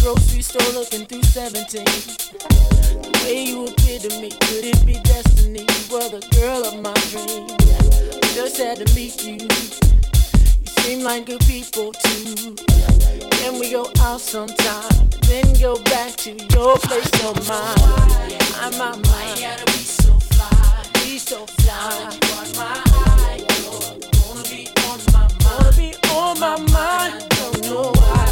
grocery store looking through 17. The way you appeared to me, could it be destiny? You were the girl of my dreams. Just had to meet you. You seem like good people too. Can we go out sometime? Then go back to your place of mine. I'm on my mind. Why gotta be so fly? Be so fly. Now my eye, you're gonna be on my mind. Gonna be on my mind. Don't know why.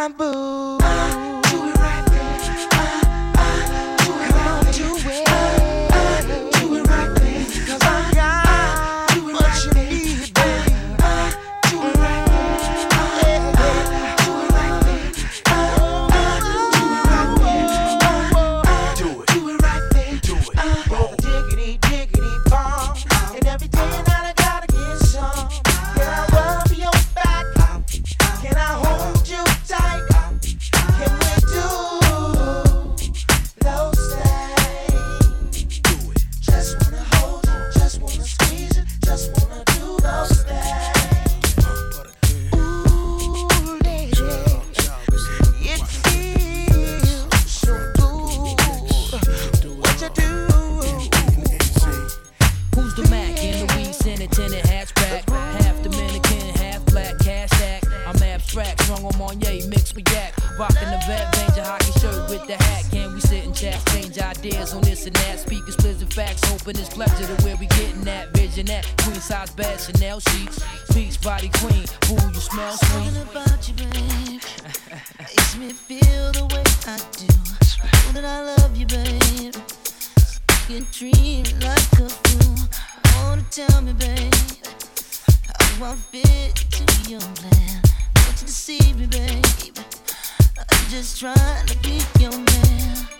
bamboo. Marnier mix with yak. Rocking the vet, Ranger hockey shirt with the hat. Can we sit and chat, change ideas on this and that? Speakers, blizzard facts, hoping it's pleasure to where we getting that vision at. Queen size bed, Chanel sheets, beach body queen. Who you smell sweet? Something about you, babe, makes me feel the way I do. Know that I love you, babe. You dream like a fool. Wanna tell me, babe, how I fit to your plan? to deceive me, babe. I'm just trying to be your man.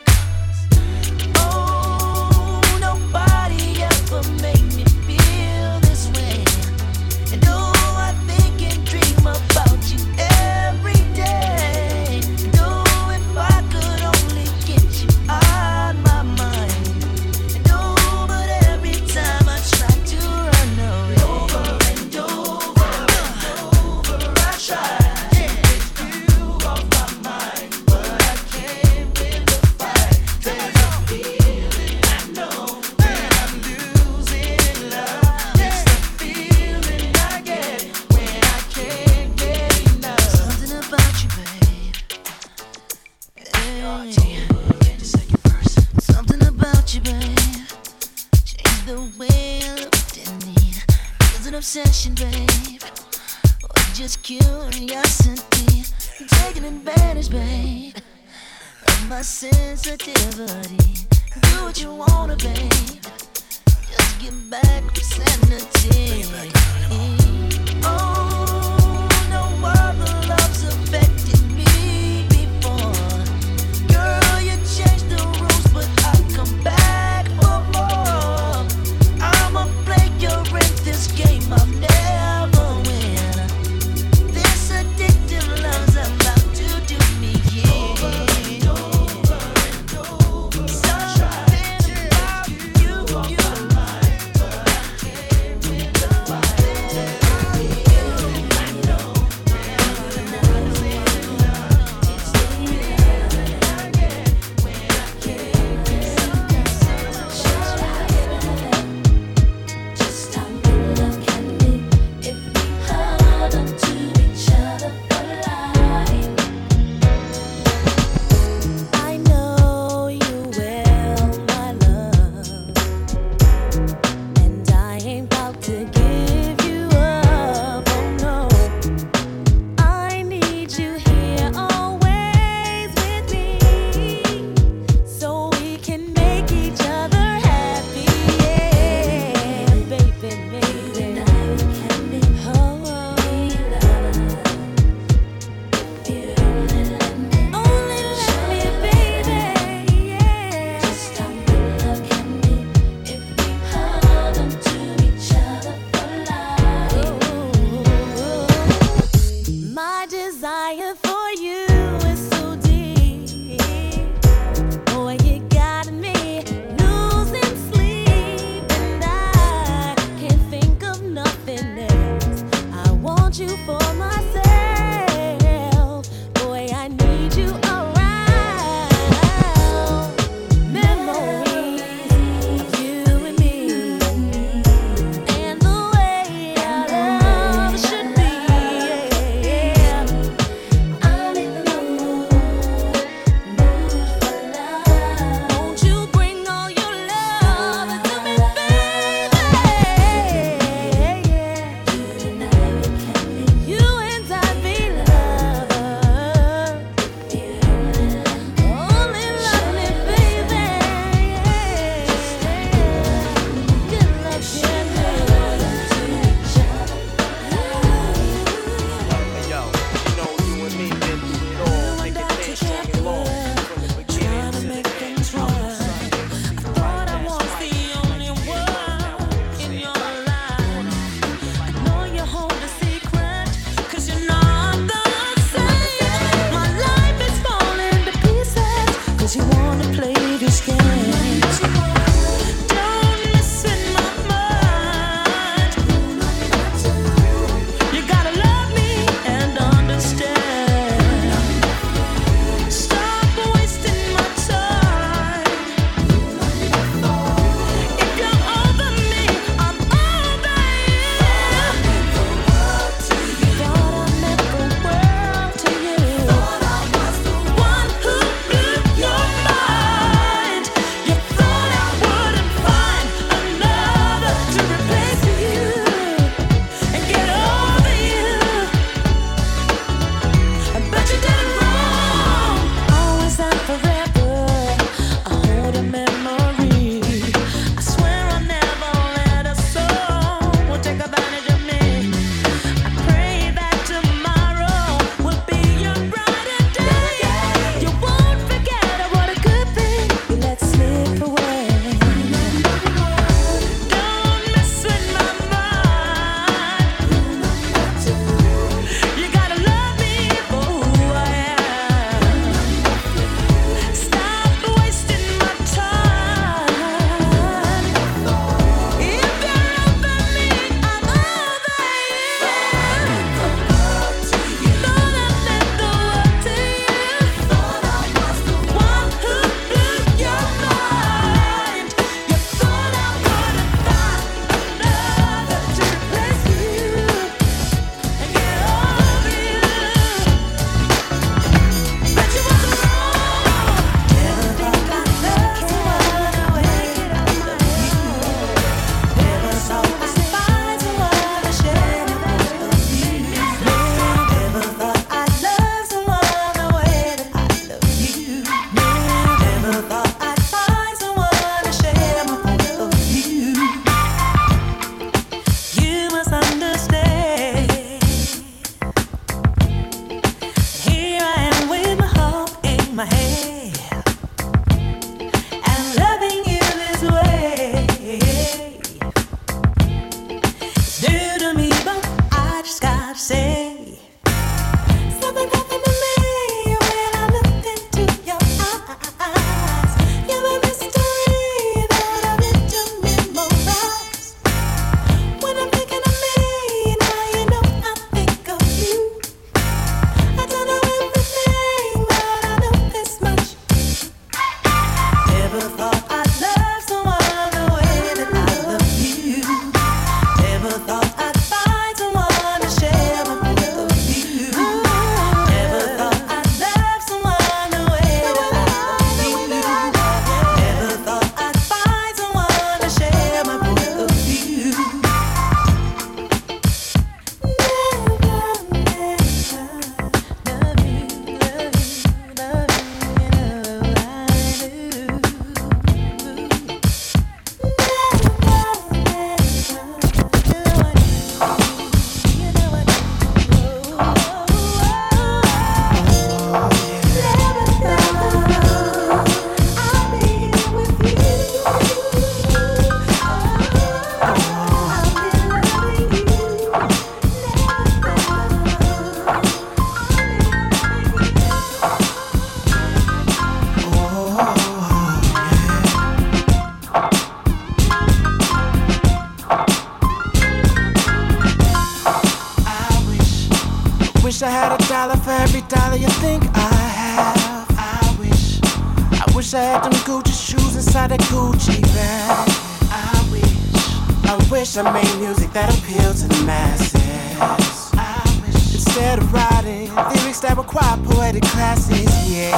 the classes, yeah.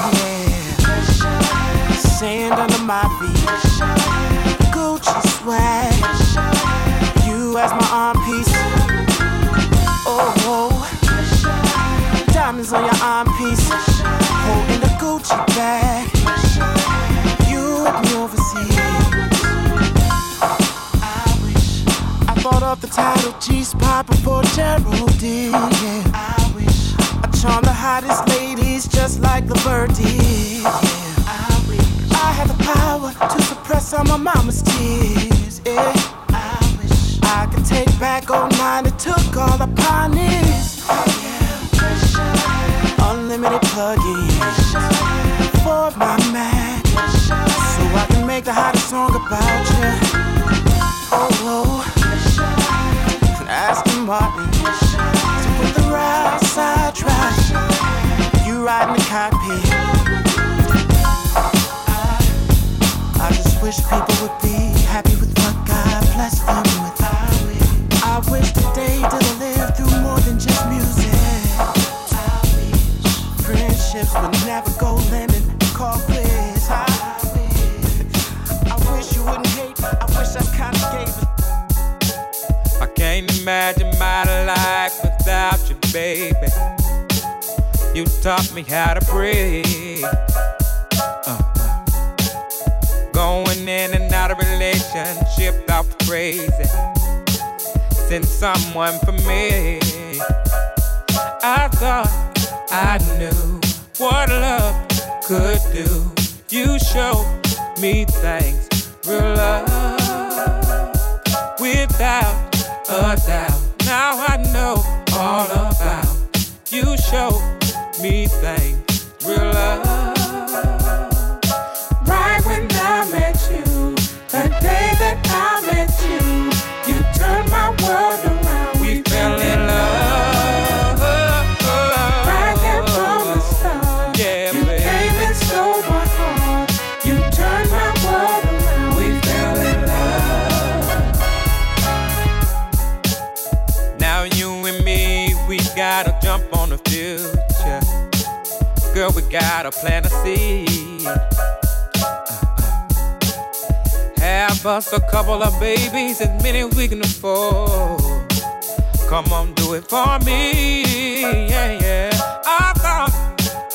Sand under my feet, Gucci swag. You as my arm piece. Oh, oh, diamonds on your arm piece, holding the Gucci bag. You with me overseas. I thought of the title G's Papa for Geraldine. Yeah. I wish I charmed the hottest She's just like the birdie. I wish I had the power to suppress all my mama's tears. Yeah. I wish I could take back all mine. It took all upon it. inside in. I, I just wish people would be happy with what God blessed them with. I wish the day that I live through more than just music. I wish Friendships would never go limit, call quits. I, I wish you wouldn't hate, I wish I kinda gave I can't imagine my life without you, baby. You taught me how to breathe. Uh, going in and out of relationship, out crazy. Send someone for me. I thought I knew what love could do. You showed me things, real love, without a doubt. Now I know all about. You showed me things, gotta plant a seed. Have us a couple of babies, as many we can afford. Come on, do it for me, yeah, yeah. I thought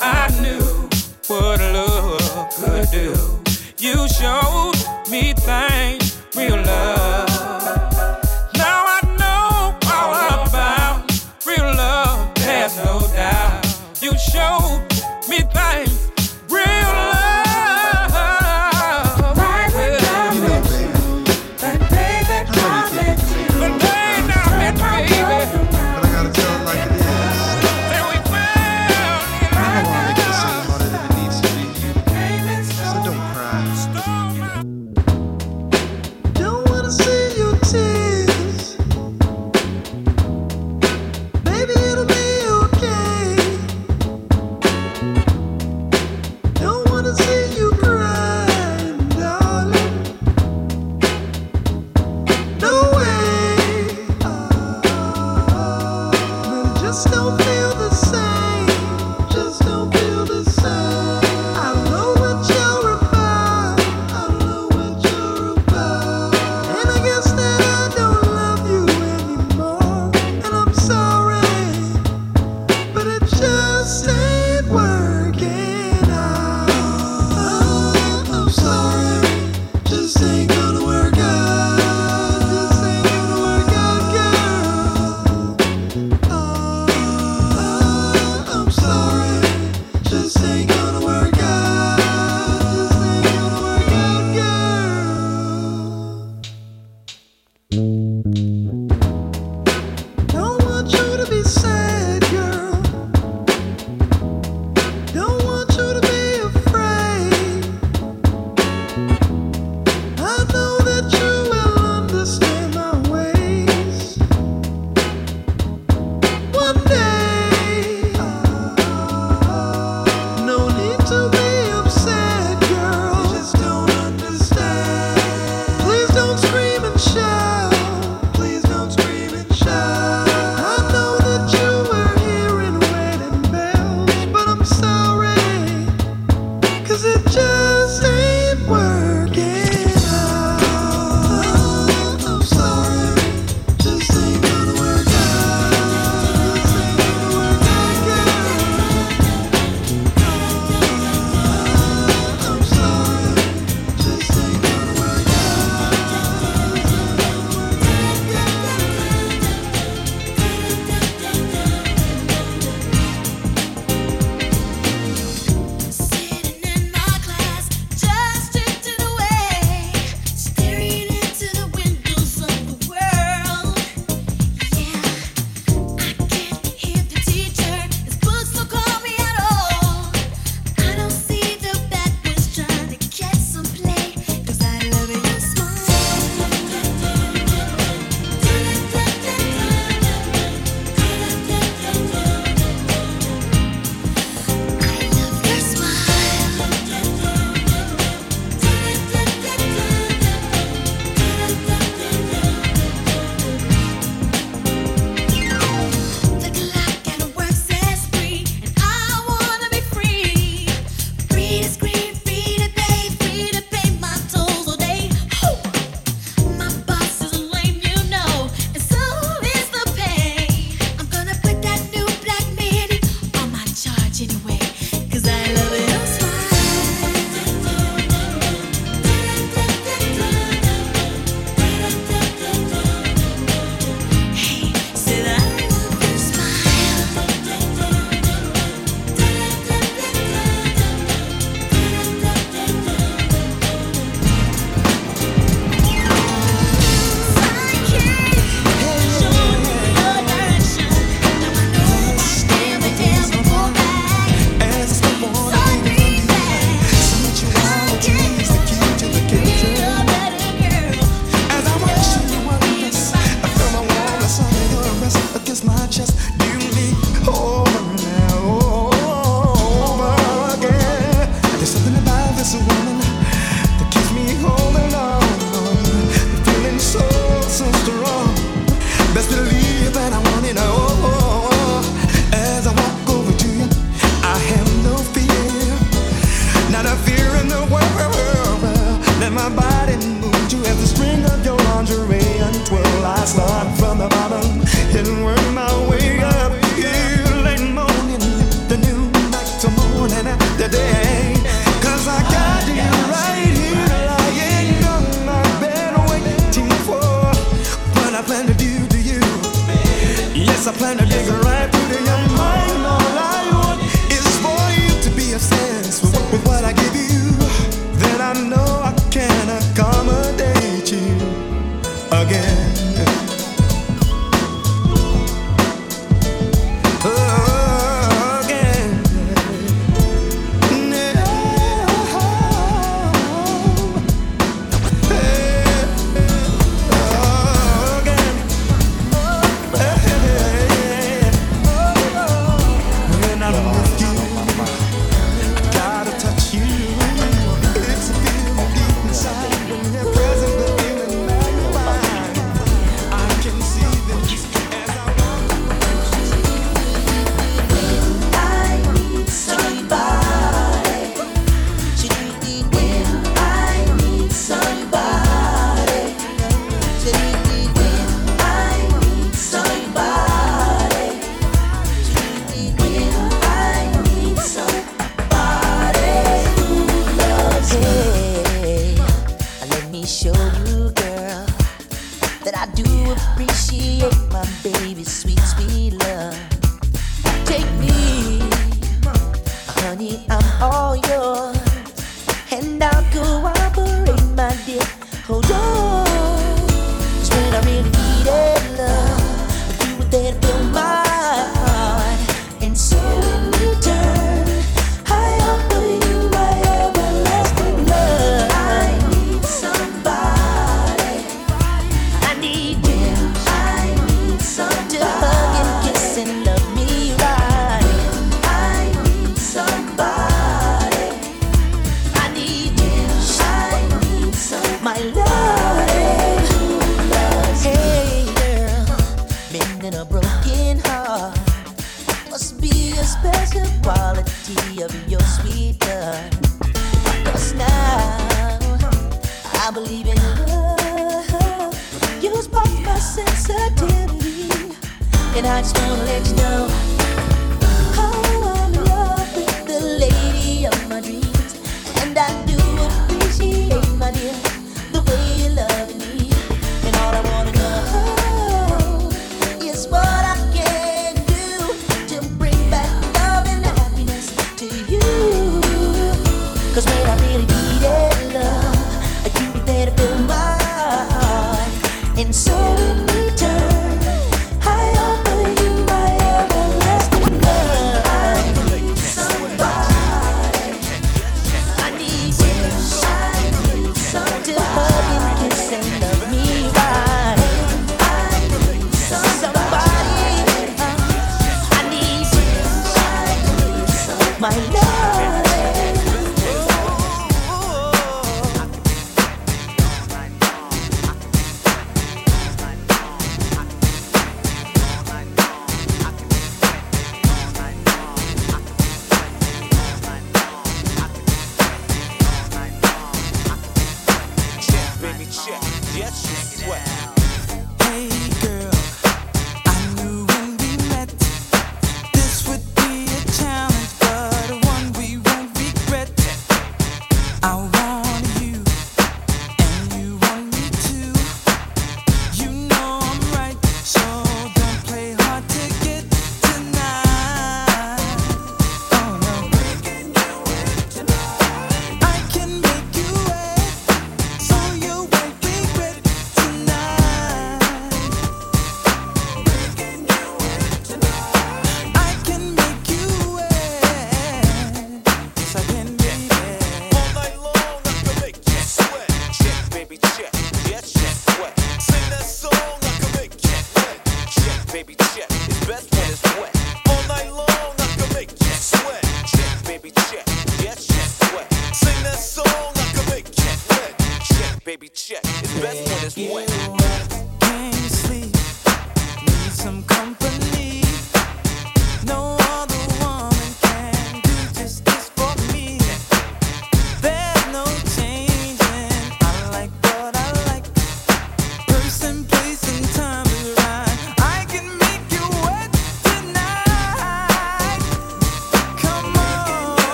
I knew what love could do. You showed me things, real love. Me I plan to